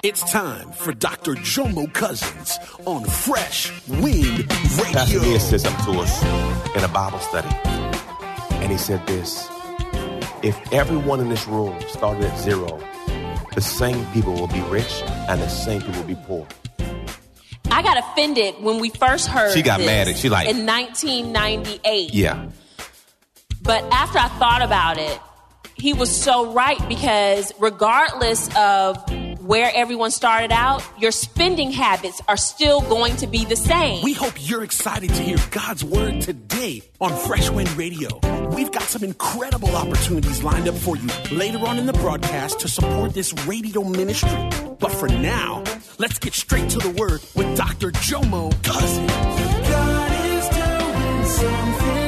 It's time for Dr. Jomo Cousins on Fresh Wind Pastor Radio. Nia said something to us in a Bible study. And he said this If everyone in this room started at zero, the same people will be rich and the same people will be poor. I got offended when we first heard. She got this mad at- she like- in 1998. Yeah. But after I thought about it, he was so right because regardless of where everyone started out, your spending habits are still going to be the same. We hope you're excited to hear God's word today on Fresh Wind Radio. We've got some incredible opportunities lined up for you later on in the broadcast to support this radio ministry. But for now, let's get straight to the word with Dr. Jomo Cousins. God is doing something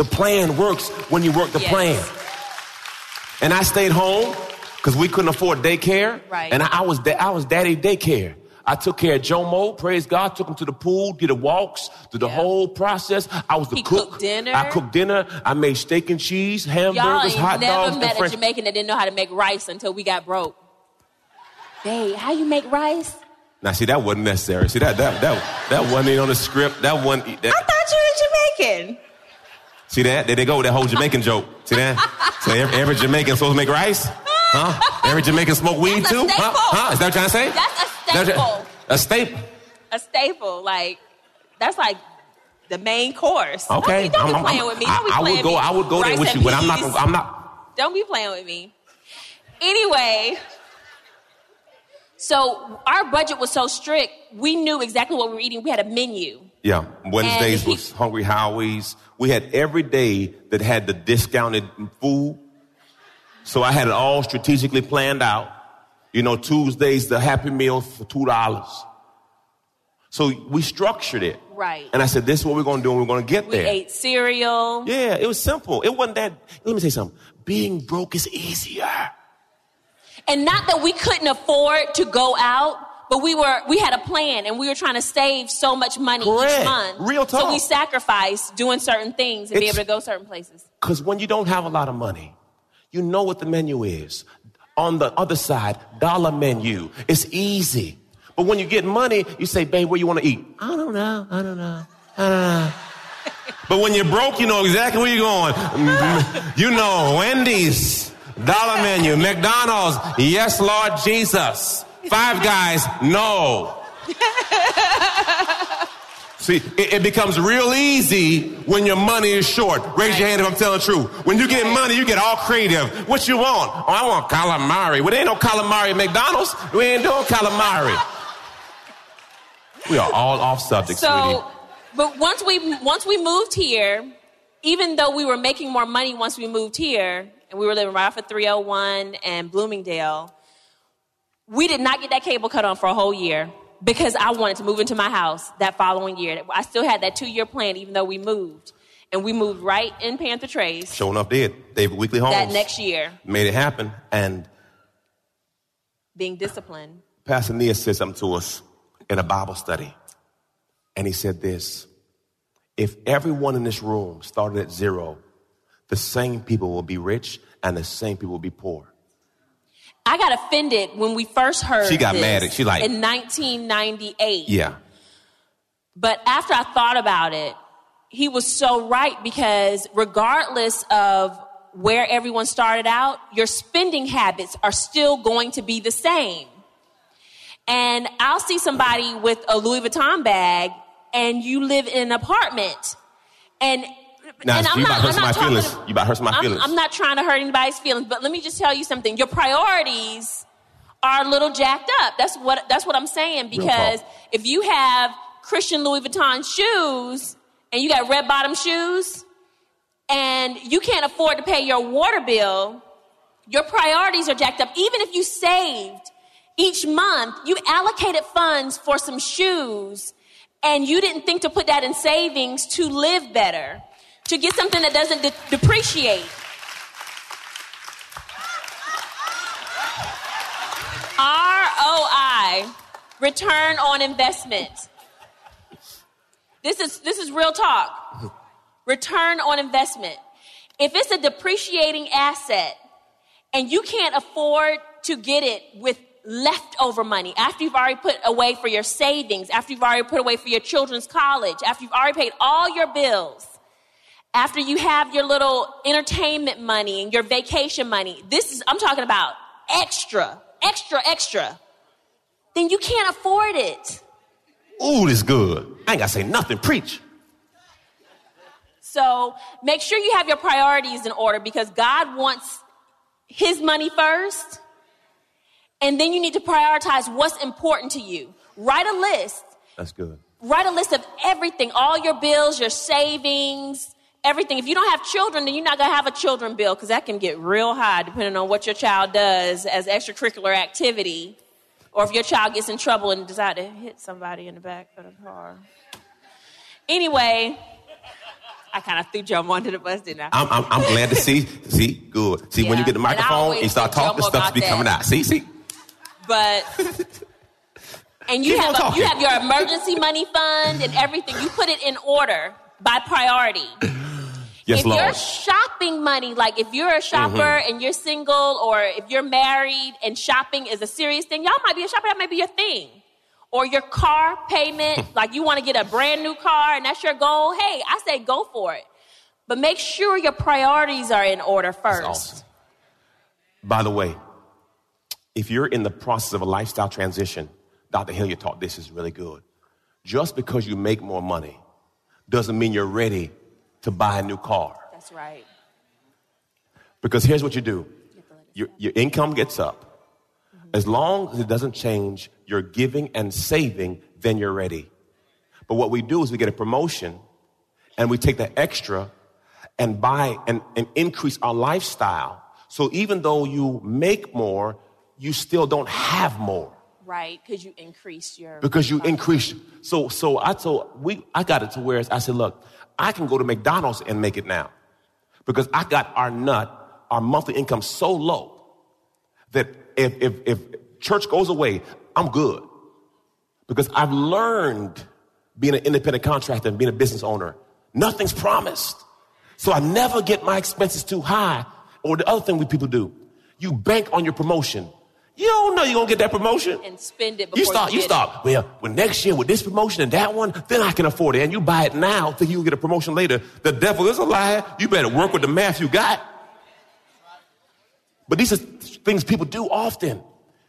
The plan works when you work the Yes. plan. And I stayed home because we couldn't afford daycare. Right. And I, was da- I was daddy daycare. I took care of Jomo, praise God, took him to the pool, did the walks, did the Yeah. whole process. I was the He cook. cooked dinner. I cooked dinner. I made steak and cheese, hamburgers, Y'all hot never dogs, met and a Jamaican that didn't know how to make rice until we got broke. Babe, how you make rice? Now, see, that wasn't necessary. See, that that that that wasn't on the script. That wasn't. That, I thought you were Jamaican. See that? There they go with that whole Jamaican joke. See that? So every, every Jamaican supposed to make rice? Huh? Every Jamaican smoke weed That's too? Huh? staple. Huh? Is that what you're trying to say? That's a Is that what staple. you're- A staple. A staple, like that's like the main course. Okay. Don't be, don't I'm- playing I'm- with me. I, Don't be I playing would go. me. I would go there with you, but I'm not. I'm not. Don't be playing with me. Anyway, so our budget was so strict, we knew exactly what we were eating. We had a menu. Yeah. Wednesdays he- was Hungry Howie's. We had every day that had the discounted food. So I had it all strategically planned out. You know, Tuesdays the Happy Meal for two dollars. So we structured it. Right. And I said, this is what we're going to do and we're going to get We there. ate cereal. Yeah, it was simple. It wasn't that. Let me say something. Being broke is easier. And not that we couldn't afford to go out, but we were we had a plan and we were trying to save so much money Correct. each month. Real talk. So we sacrificed doing certain things and be able to go certain places. Because when you don't have a lot of money, you know what the menu is. On the other side, dollar menu. It's easy. But when you get money, you say, babe, where you want to eat? I don't know. I don't know. I don't know. but when you're broke, you know exactly where you're going. Mm, you know, Wendy's, dollar menu, McDonald's, yes, Lord Jesus. Five guys, no. See, it, it becomes real easy when your money is short. Raise your hand if I'm telling the truth. When you get money, you get all creative. What you want? Oh, I want calamari. Well, there ain't no calamari at McDonald's. We ain't doing calamari. We are all off subject, So, sweetie. but once we once we moved here, even though we were making more money once we moved here, and we were living right off of 301 and Bloomingdale, we did not get that cable cut on for a whole year because I wanted to move into my house that following year. I still had that two year plan, even though we moved, and we moved right in Panther Trace Showing up did. David Weekley Homes. that next year, Made it happen. And being disciplined. Pastor Nia said something to us in a Bible study. And he said this If everyone in this room started at zero, the same people will be rich and the same people will be poor. I got offended when we first heard. She got this mad at- she like- in 1998. Yeah. But after I thought about it, he was so right because regardless of where everyone started out, your spending habits are still going to be the same. And I'll see somebody with a Louis Vuitton bag and you live in an apartment. And, Now, and you about to hurt somebody's talking- feelings. You about to hurt somebody's I'm- feelings. I'm not trying to hurt anybody's feelings, but let me just tell you something. Your priorities are a little jacked up. That's what that's what I'm saying because if you have Christian Louboutin shoes and you got red bottom shoes and you can't afford to pay your water bill, your priorities are jacked up. Even if you saved each month, you allocated funds for some shoes and you didn't think to put that in savings to live better, to get something that doesn't de- depreciate. ROI, return on investment. This is, this is real talk. Return on investment. If it's a depreciating asset and you can't afford to get it with leftover money after you've already put away for your savings, after you've already put away for your children's college, after you've already paid all your bills, after you have your little entertainment money and your vacation money, this is, I'm talking about extra, extra, extra, then you can't afford it. Ooh, this good. I ain't gotta say nothing. Preach. So make sure you have your priorities in order because God wants His money first. And then you need to prioritize what's important to you. Write a list. That's good. Write a list of everything, all your bills, your savings, everything. If you don't have children, then you're not going to have a children bill because that can get real high depending on what your child does as extracurricular activity or if your child gets in trouble and decide to hit somebody in the back of the car. Anyway, I kind of threw Jomo under the bus, didn't I? I'm, I'm, I'm glad to see. See, good. See, when you get the microphone, you start talking, stuff be that. coming out. See, see. but and you Keep have a, you have your emergency money fund and everything. You put it in order by priority. Yes, if Lord. Mm-hmm. your shopping money, like if you're a shopper and you're single, or if you're married and shopping is a serious thing, y'all might be a shopper. That might be your thing. Or your car payment, like you want to get a brand new car and that's your goal. Hey, I say go for it. But make sure your priorities are in order first. awesome. By the way, if you're in the process of a lifestyle transition, Dr. Hilliard taught this is really good. Just because you make more money doesn't mean you're ready to buy a new car. That's right. Because here's what you do your, your income gets up. As long as it doesn't change your giving and saving, then you're ready. But what we do is we get a promotion and we take the extra and buy and, and increase our lifestyle. So even though you make more, you still don't have more Right, because you increase your because you increase. So, so I told we, I got it to where I said, look, I can go to McDonald's and make it now because I got our nut, our monthly income so low that if, if, if church goes away, I'm good because I've learned being an independent contractor and being a business owner. Nothing's promised. So I never get my expenses too high. Or the other thing we people do, you bank on your promotion. You don't know you're gonna get that promotion. and spend it before You start, you get start, well, well, next year with this promotion and that one, then I can afford it. And you buy it now, think you'll get a promotion later. The devil is a liar. You better work with the math you got. But these are things people do often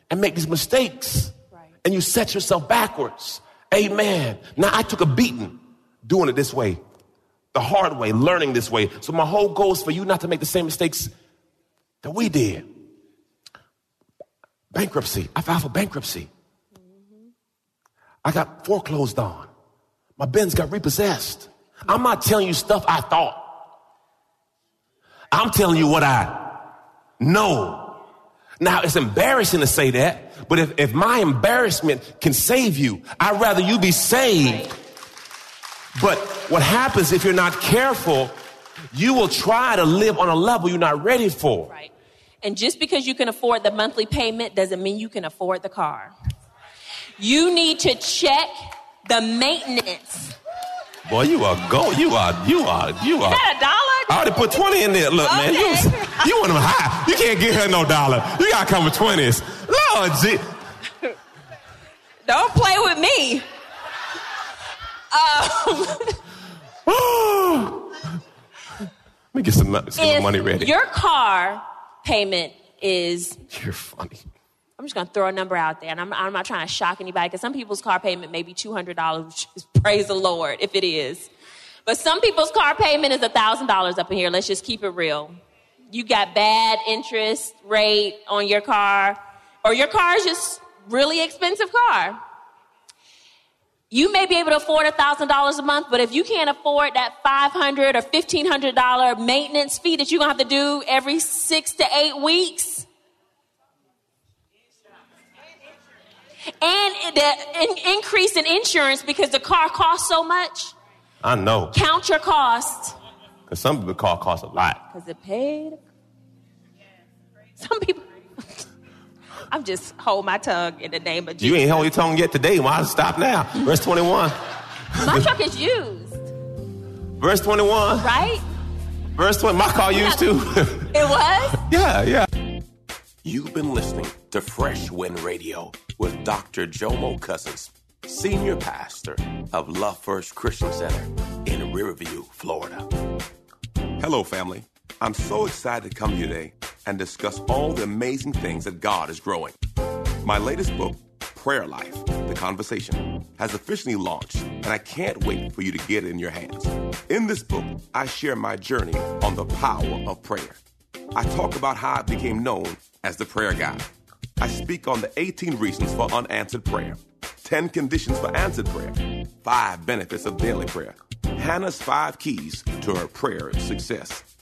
and make these mistakes. Right. And you set yourself backwards. Amen. Now I took a beating doing it this way, the hard way, learning this way. So my whole goal is for you not to make the same mistakes that we did. Bankruptcy. I filed for bankruptcy. I got foreclosed on. My Benz got repossessed. I'm not telling you stuff I thought. I'm telling you what I know. Now, it's embarrassing to say that, but if, if my embarrassment can save you, I'd rather you be saved. But what happens if you're not careful, you will try to live on a level you're not ready for. Right. And just because you can afford the monthly payment doesn't mean you can afford the car. You need to check the maintenance. Boy, you are go. You are. You are. You are. Is that a dollar? I already put 20 in there. Look, man, you, Okay. you want them high. You can't get her no dollar. You gotta come with 20s. Lord, gee. Don't play with me. Um, Let me get some, some if money ready. your car payment is, You're funny. I'm just gonna throw a number out there, and I'm, I'm not trying to shock anybody because some people's car payment may be $200, which is praise the Lord if it is. But some people's car payment is $1,000 up in here. Let's just keep it real. You got bad interest rate on your car, or your car is just really expensive car. You may be able to afford $1,000 a month, but if you can't afford that 500 or $1,500 maintenance fee that you're going to have to do every six to eight weeks, and the in- increase in insurance because the car costs so much, I know. count your costs. Because some people the car costs a lot. Because it paid. Some people. I'm just hold my tongue in the name of Jesus. You ain't held your tongue yet today. Why stop now? Verse 21. My truck is used, Verse 21. right? Verse 20. My car used too. It was. yeah, yeah. You've been listening to Fresh Wind Radio with Dr. Jomo Cousins, Senior Pastor of Love First Christian Center in Riverview, Florida. Hello, family. I'm so excited to come here today and discuss all the amazing things that God is growing. My latest book, Prayer Life The Conversation, has officially launched, and I can't wait for you to get it in your hands. In this book, I share my journey on the power of prayer. I talk about how I became known as the prayer guy. I speak on the 18 reasons for unanswered prayer, 10 conditions for answered prayer, 5 benefits of daily prayer, Hannah's 5 keys to her prayer success,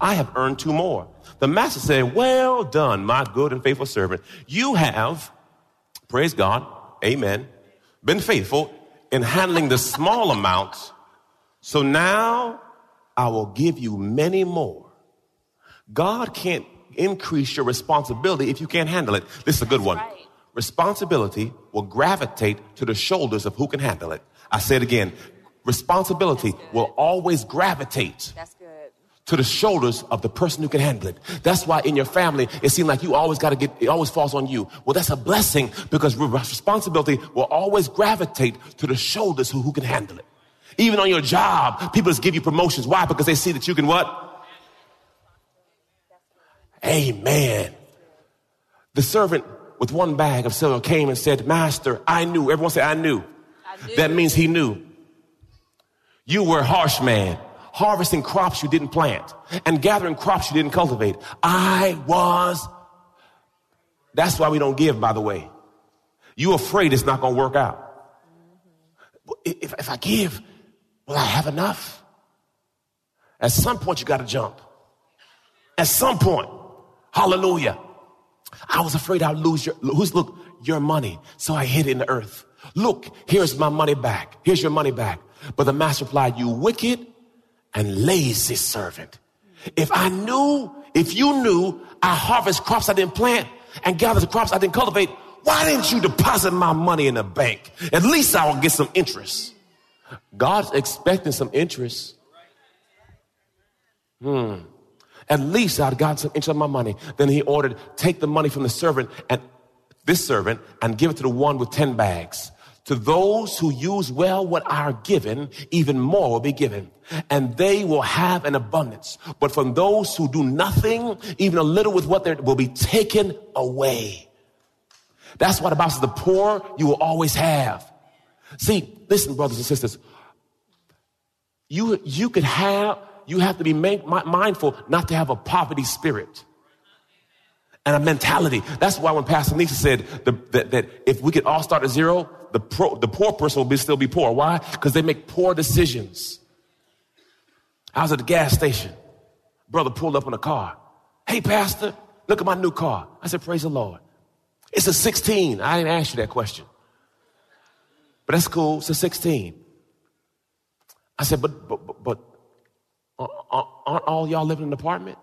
I have earned two more. The master said, Well done, my good and faithful servant. You have, praise God, amen, been faithful in handling the small amounts. So now I will give you many more. God can't increase your responsibility if you can't handle it. This is a good one. right. Responsibility will gravitate to the shoulders of who can handle it. I say it again. Responsibility will always gravitate. To the shoulders of the person who can handle it. That's why in your family, it seems like you always got to get, it always falls on you. Well, that's a blessing because responsibility will always gravitate to the shoulders who, who can handle it. Even on your job, people just give you promotions. Why? Because they see that you can what? Amen. The servant with one bag of silver came and said, Master, I knew. Everyone say, I knew. I knew. That means he knew. You were a harsh man, harvesting crops you didn't plant and gathering crops you didn't cultivate. I was. That's why we don't give, by the way. You afraid it's not going to work out. If, if I give, will I have enough? At some point, you got to jump. At some point, hallelujah. I was afraid I'd lose your, who's, look, your money. So I hid it in the earth. Look, here's my money back. Here's your money back. But the master replied, you wicked and lazy servant. If I knew, if you knew I harvest crops I didn't plant and gather the crops I didn't cultivate, why didn't you deposit my money in the bank? At least I will get some interest. God's expecting some interest. Hmm. At least I'd got some interest on my money. Then he ordered, take the money from the servant and this servant and give it to the one with 10 bags. To those who use well what are given, even more will be given, and they will have an abundance. But from those who do nothing, even a little with what there will be taken away. That's why the Bible says the poor you will always have. See, listen, brothers and sisters. You, you could have, you have to be make, mindful not to have a poverty spirit and a mentality. That's why when Pastor Lisa said the, that, that, if we could all start at zero, the, pro, the poor person will be, still be poor. Why? Because they make poor decisions. I was at the gas station. Brother pulled up in a car. Hey, Pastor, look at my new car. I said, Praise the Lord. It's a 16. I didn't ask you that question. But that's cool. It's a 16. I said, but, but, but, but uh, uh, aren't all y'all living in an apartment?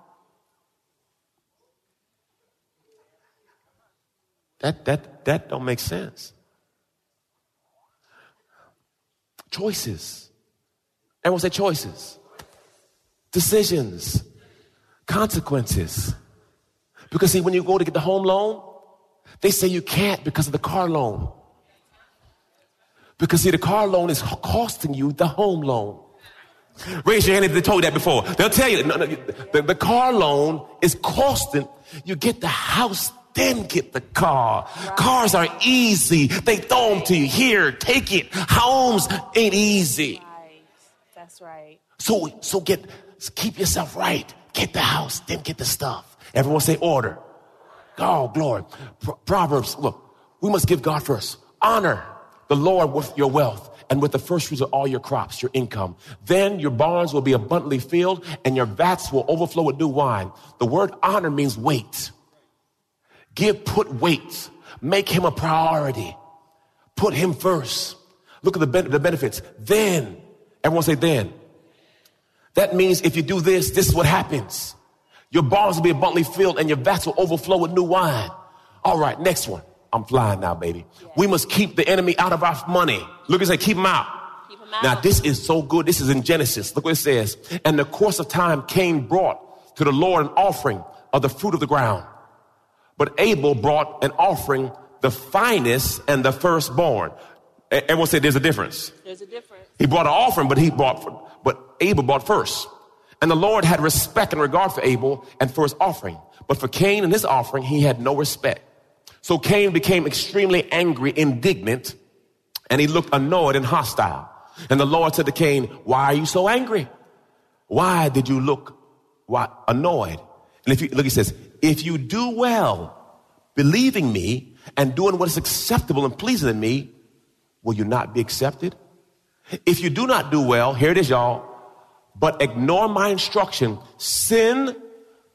That, that, that don't make sense. Choices. Everyone say choices. Decisions. Consequences. Because see, when you go to get the home loan, they say you can't because of the car loan. Because see, the car loan is costing you the home loan. Raise your hand if they told you that before. They'll tell you no, no, the, the car loan is costing you get the house, then get the car. Right. Cars are easy. They throw them to you. Here, take it. Homes ain't easy. Right. That's right. So, so get, keep yourself right. Get the house, then get the stuff. Everyone say order. Oh, glory. Proverbs, look, we must give God first. Honor the Lord with your wealth and with the first fruits of all your crops, your income. Then your barns will be abundantly filled and your vats will overflow with new wine. The word honor means weight. Give, put weights. Make him a priority. Put him first. Look at the, ben- the benefits. Then, everyone say then. That means if you do this, this is what happens. Your barns will be abundantly filled and your vats will overflow with new wine. All right, next one. I'm flying now, baby. Yeah. We must keep the enemy out of our money. Look at say, keep him out. Keep him out. Now, this is so good. This is in Genesis. Look what it says. And the course of time, Cain brought to the Lord an offering of the fruit of the ground. But Abel brought an offering, the finest and the firstborn. Everyone say there's a difference. There's a difference. He brought an offering, but he bought, but Abel brought first. And the Lord had respect and regard for Abel and for his offering. But for Cain and his offering, he had no respect. So Cain became extremely angry, indignant, and he looked annoyed and hostile. And the Lord said to Cain, why are you so angry? Why did you look why, annoyed? And if you, look, he says, if you do well, believing me and doing what is acceptable and pleasing to me, will you not be accepted? If you do not do well, here it is, y'all but ignore my instruction, sin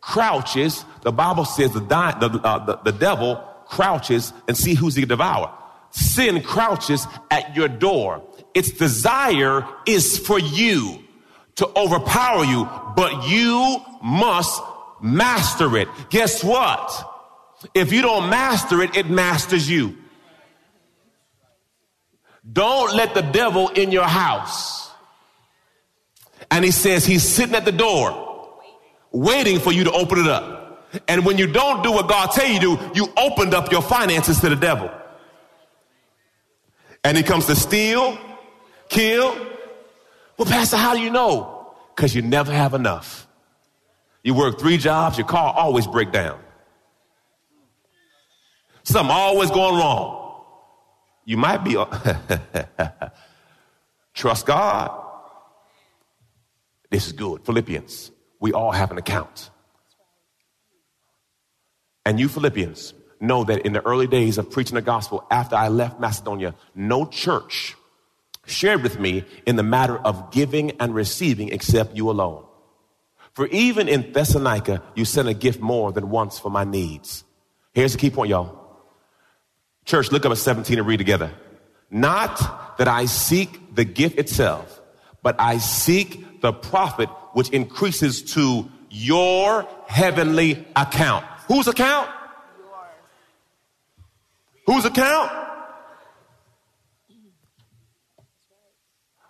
crouches. The Bible says the, di- the, uh, the, the devil crouches and see who's he devour. Sin crouches at your door. Its desire is for you to overpower you, but you must master it. Guess what? If you don't master it, it masters you. Don't let the devil in your house. And he says he's sitting at the door waiting for you to open it up. And when you don't do what God tell you to you opened up your finances to the devil. And he comes to steal, kill. Well, Pastor, how do you know? Because you never have enough. You work three jobs, your car always break down. Something always going wrong. You might be, trust God. This is good. Philippians, we all have an account. And you Philippians know that in the early days of preaching the gospel, after I left Macedonia, no church shared with me in the matter of giving and receiving except you alone. For even in Thessalonica, you sent a gift more than once for my needs. Here's the key point, y'all. Church, look up at 17 and read together. Not that I seek the gift itself, but I seek the profit which increases to your heavenly account. Whose account? Whose account?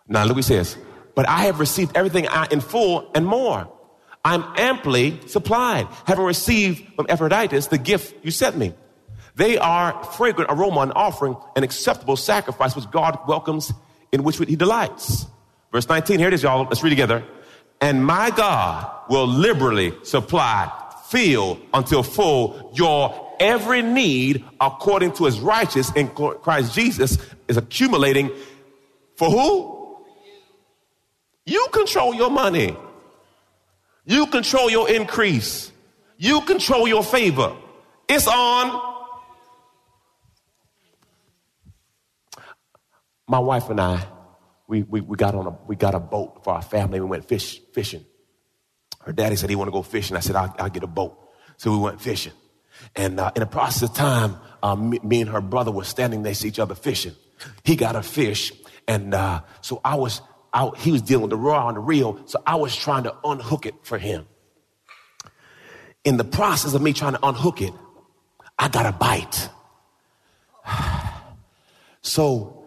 Now look what he says. But I have received everything in full and more. I'm amply supplied, having received from Epaphroditus the gift you sent me. They are fragrant aroma and offering, an acceptable sacrifice which God welcomes, in which he delights. Verse 19, here it is, y'all. Let's read together. And my God will liberally supply, fill until full your every need according to his righteous in Christ Jesus is accumulating for who? You control your money. You control your increase. You control your favor. It's on. My wife and I, we, we, we got on a we got a boat for our family. We went fish fishing. Her daddy said he want to go fishing. I said I'll, I'll get a boat. So we went fishing. And uh, in the process of time, um, me, me, and her brother were standing next to each other fishing. He got a fish, and uh, so I was, I, he was dealing with the raw and the reel, so I was trying to unhook it for him. In the process of me trying to unhook it, I got a bite. So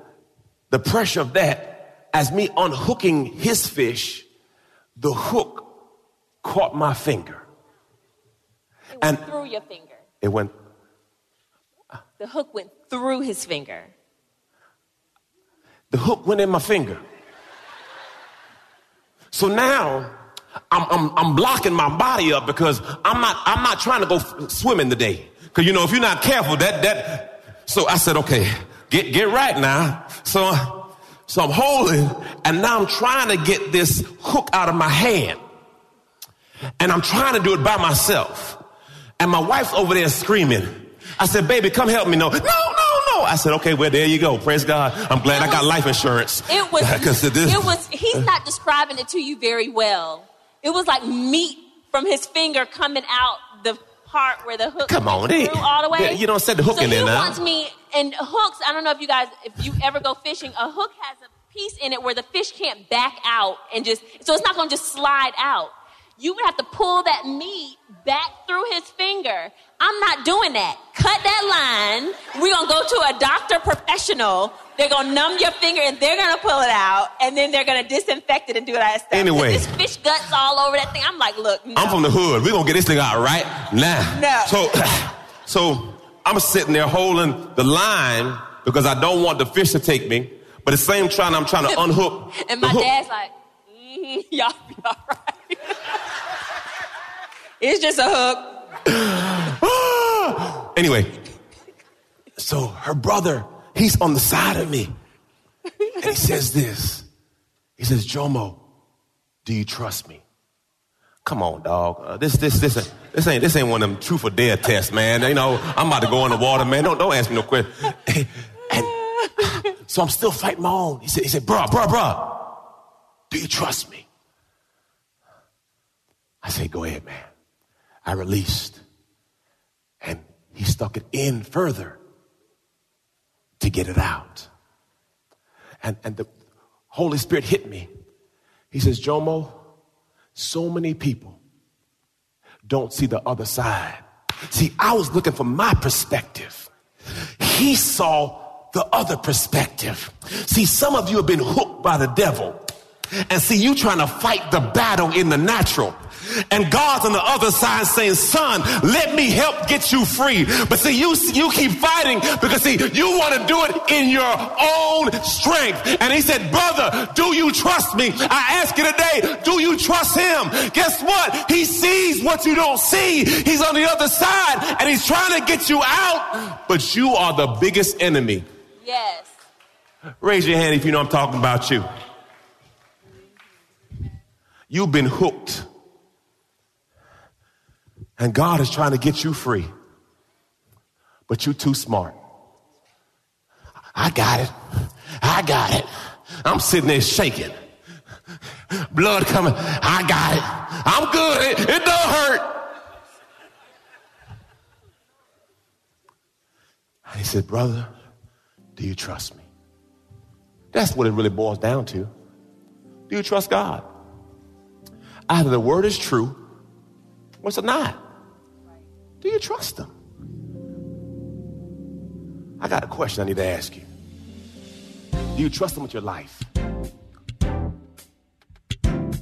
the pressure of that, as me unhooking his fish, the hook caught my finger. It and through your finger. It went. The hook went through his finger. The hook went in my finger. So now I'm, I'm, I'm blocking my body up because I'm not, I'm not trying to go f- swimming today. Because, you know, if you're not careful, that, that, so I said, okay, get, get right now. So, so I'm holding and now I'm trying to get this hook out of my hand. And I'm trying to do it by myself. And my wife's over there screaming. I said, baby, come help me. No, no. I said, okay, well, there you go. Praise God. I'm glad was, I got life insurance. It was, it was, he's not describing it to you very well. It was like meat from his finger coming out the part where the hook Come on, through all the way. You don't set the hook so in there now. He wants me, and hooks, I don't know if you guys, if you ever go fishing, a hook has a piece in it where the fish can't back out and just, so it's not going to just slide out you would have to pull that meat back through his finger. I'm not doing that. Cut that line. We're going to go to a doctor professional. They're going to numb your finger and they're going to pull it out and then they're going to disinfect it and do that stuff. Anyway. This fish guts all over that thing. I'm like, look. No. I'm from the hood. We're going to get this thing out right now. No. So, so I'm sitting there holding the line because I don't want the fish to take me. But at the same time, I'm trying to unhook. and my dad's like, mm-hmm, y'all be all right. It's just a hook. anyway, so her brother, he's on the side of me. And he says this. He says, Jomo, do you trust me? Come on, dog. Uh, this, this, this, this ain't, this ain't one of them truth or dare tests, man. You know, I'm about to go in the water, man. Don't, don't ask me no question. So I'm still fighting my own. He said, he said, bro, bro, bro, do you trust me? I said, go ahead, man. I released. And he stuck it in further to get it out. And, and the Holy Spirit hit me. He says, Jomo, so many people don't see the other side. See, I was looking from my perspective. He saw the other perspective. See, some of you have been hooked by the devil. And see, you trying to fight the battle in the natural. And God's on the other side saying, son, let me help get you free. But see, you, you keep fighting because see, you want to do it in your own strength. And he said, brother, do you trust me? I ask you today, do you trust him? Guess what? He sees what you don't see. He's on the other side and he's trying to get you out, but you are the biggest enemy. Yes. Raise your hand if you know I'm talking about you. You've been hooked and God is trying to get you free. But you're too smart. I got it. I got it. I'm sitting there shaking. Blood coming. I got it. I'm good. It, it don't hurt. And he said, Brother, do you trust me? That's what it really boils down to. Do you trust God? Either the word is true or it's not. Do you trust them? I got a question I need to ask you. Do you trust them with your life?